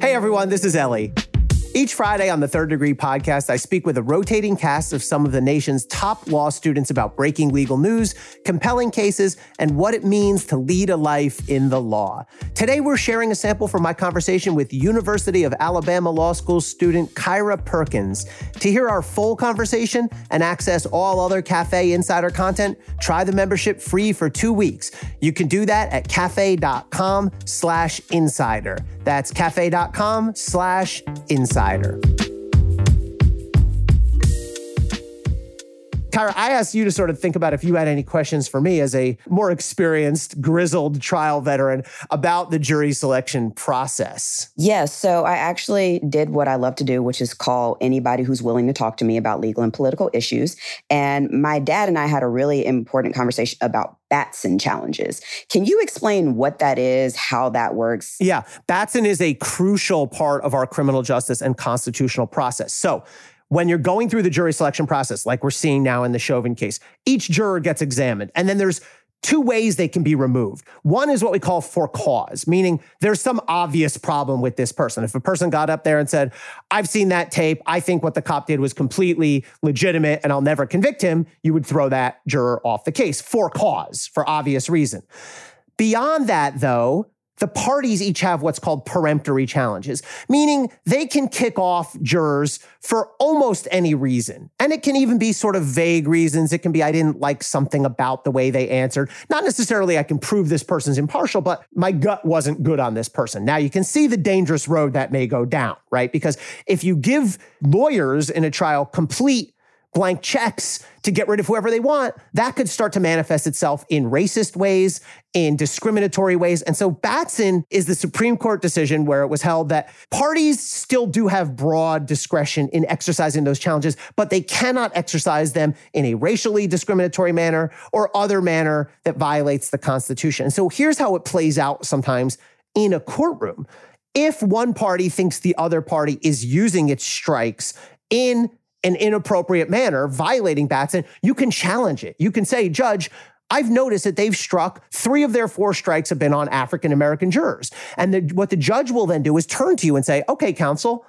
Hey everyone, this is Elie. Each Friday on the Third Degree podcast, I speak with a rotating cast of some of the nation's top law students about breaking legal news, compelling cases, and what it means to lead a life in the law. Today, we're sharing a sample from my conversation with University of Alabama Law School student Kyra Perkins. To hear our full conversation and access all other Cafe Insider content, try the membership free for two weeks. You can do that at cafe.com slash insider. That's cafe.com slash insider. Kyra, I asked you to sort of think about if you had any questions for me as a more experienced, grizzled trial veteran about the jury selection process. Yes. So I actually did what I love to do, which is call anybody who's willing to talk to me about legal and political issues. And my dad and I had a really important conversation about Batson challenges. Can you explain what that is, how that works? Yeah, Batson is a crucial part of our criminal justice and constitutional process. So, when you're going through the jury selection process, like we're seeing now in the Chauvin case, each juror gets examined. And then there's two ways they can be removed. One is what we call for cause, meaning there's some obvious problem with this person. If a person got up there and said, I've seen that tape, I think what the cop did was completely legitimate and I'll never convict him, you would throw that juror off the case for cause, for obvious reason. Beyond that, though, the parties each have what's called peremptory challenges, meaning they can kick off jurors for almost any reason. And it can even be sort of vague reasons. It can be, I didn't like something about the way they answered. Not necessarily I can prove this person's impartial, but my gut wasn't good on this person. Now you can see the dangerous road that may go down, right? Because if you give lawyers in a trial complete blank checks to get rid of whoever they want, that could start to manifest itself in racist ways, in discriminatory ways. And so Batson is the Supreme Court decision where it was held that parties still do have broad discretion in exercising those challenges, but they cannot exercise them in a racially discriminatory manner or other manner that violates the Constitution. And so here's how it plays out sometimes in a courtroom. If one party thinks the other party is using its strikes in an inappropriate manner, violating Batson, you can challenge it. You can say, Judge, I've noticed that they've struck three of their four strikes have been on African American jurors. And the, what the judge will then do is turn to you and say, okay, counsel,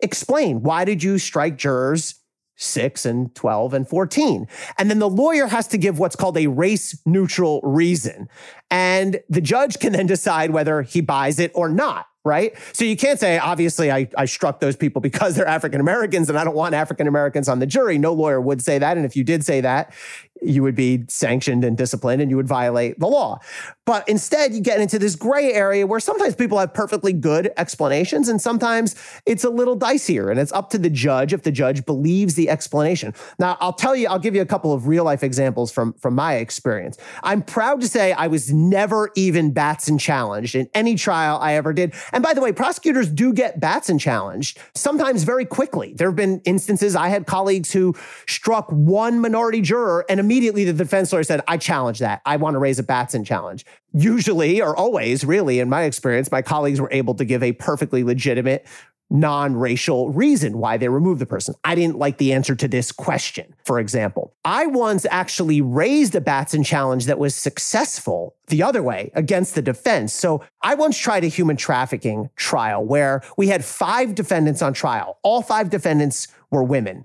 explain why did you strike jurors six and 12 and 14. And then the lawyer has to give what's called a race neutral reason. And the judge can then decide whether he buys it or not right? So you can't say, obviously, I, I struck those people because they're African Americans and I don't want African Americans on the jury. No lawyer would say that. And if you did say that, you would be sanctioned and disciplined and you would violate the law. But instead, you get into this gray area where sometimes people have perfectly good explanations and sometimes it's a little dicier and it's up to the judge if the judge believes the explanation. Now, I'll tell you, I'll give you a couple of real life examples from, from my experience. I'm proud to say I was never even Batson challenged in any trial I ever did. And by the way, prosecutors do get Batson challenged sometimes very quickly. There have been instances I had colleagues who struck one minority juror and immediately the defense lawyer said, I challenge that. I want to raise a Batson challenge. Usually, or always, really, in my experience, my colleagues were able to give a perfectly legitimate non racial reason why they removed the person. I didn't like the answer to this question, for example. I once actually raised a Batson challenge that was successful the other way against the defense. So I once tried a human trafficking trial where we had five defendants on trial. All five defendants were women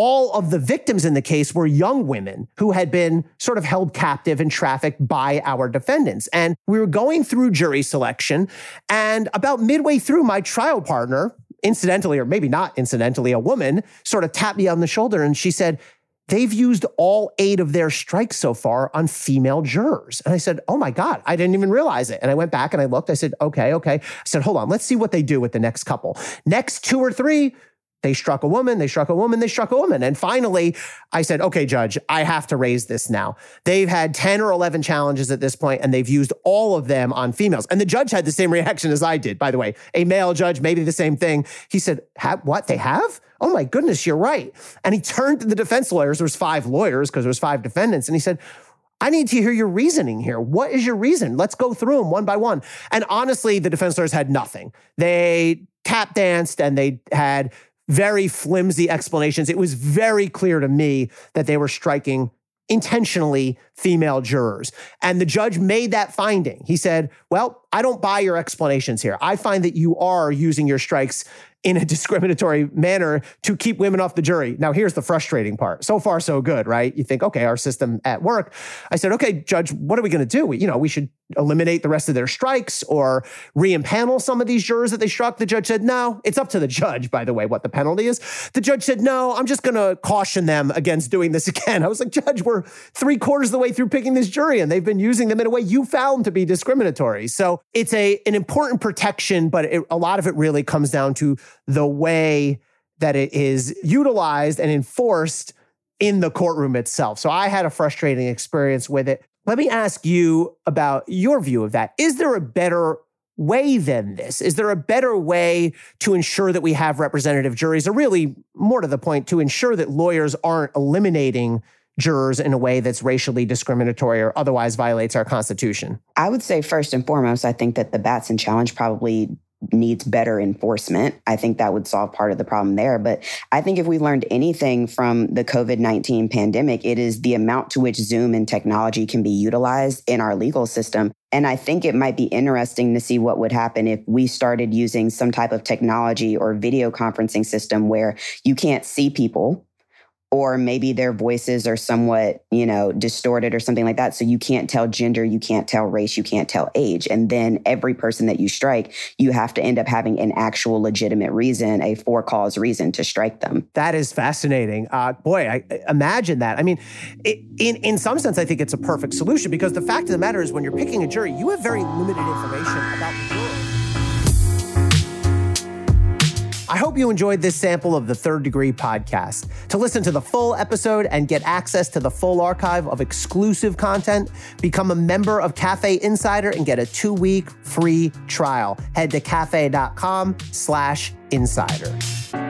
all of the victims in the case were young women who had been sort of held captive and trafficked by our defendants. And we were going through jury selection. And about midway through, my trial partner, incidentally, or maybe not incidentally, a woman sort of tapped me on the shoulder and she said, They've used all eight of their strikes so far on female jurors. And I said, Oh my God, I didn't even realize it. And I went back and I looked. I said, Okay, okay. I said, Hold on, let's see what they do with the next couple. Next two or three, they struck a woman, they struck a woman, they struck a woman. And finally, I said, okay, judge, I have to raise this now. They've had 10 or 11 challenges at this point, and they've used all of them on females. And the judge had the same reaction as I did, by the way. A male judge, maybe the same thing. He said, what? They have? Oh my goodness, you're right. And he turned to the defense lawyers. There was five lawyers because there was five defendants. And he said, I need to hear your reasoning here. What is your reason? Let's go through them one by one. And honestly, the defense lawyers had nothing. They tap danced and they had very flimsy explanations. It was very clear to me that they were striking intentionally female jurors. And the judge made that finding. He said, Well, I don't buy your explanations here. I find that you are using your strikes in a discriminatory manner to keep women off the jury. Now, here's the frustrating part. So far, so good, right? You think, okay, our system at work. I said, okay, judge, what are we going to do? We, you know, we should eliminate the rest of their strikes or re-impanel some of these jurors that they struck. The judge said, no, it's up to the judge, by the way, what the penalty is. The judge said, no, I'm just going to caution them against doing this again. I was like, judge, we're three quarters of the way through picking this jury and they've been using them in a way you found to be discriminatory. So it's a, an important protection, but it, a lot of it really comes down to the way that it is utilized and enforced in the courtroom itself. So I had a frustrating experience with it. Let me ask you about your view of that. Is there a better way than this? Is there a better way to ensure that we have representative juries, or really more to the point, to ensure that lawyers aren't eliminating jurors in a way that's racially discriminatory or otherwise violates our Constitution? I would say, first and foremost, I think that the Batson challenge probably needs better enforcement. I think that would solve part of the problem there. But I think if we learned anything from the COVID 19 pandemic, it is the amount to which Zoom and technology can be utilized in our legal system. And I think it might be interesting to see what would happen if we started using some type of technology or video conferencing system where you can't see people or maybe their voices are somewhat, you know, distorted or something like that. So you can't tell gender, you can't tell race, you can't tell age. And then every person that you strike, you have to end up having an actual legitimate reason, a for cause reason to strike them. That is fascinating. Uh, boy, I, imagine that. I mean, it, in, in some sense, I think it's a perfect solution because the fact of the matter is when you're picking a jury, you have very limited information about the jury. I hope you enjoyed this sample of the Third Degree podcast. To listen to the full episode and get access to the full archive of exclusive content, become a member of Cafe Insider and get a two-week free trial. Head to cafe.com slash insider.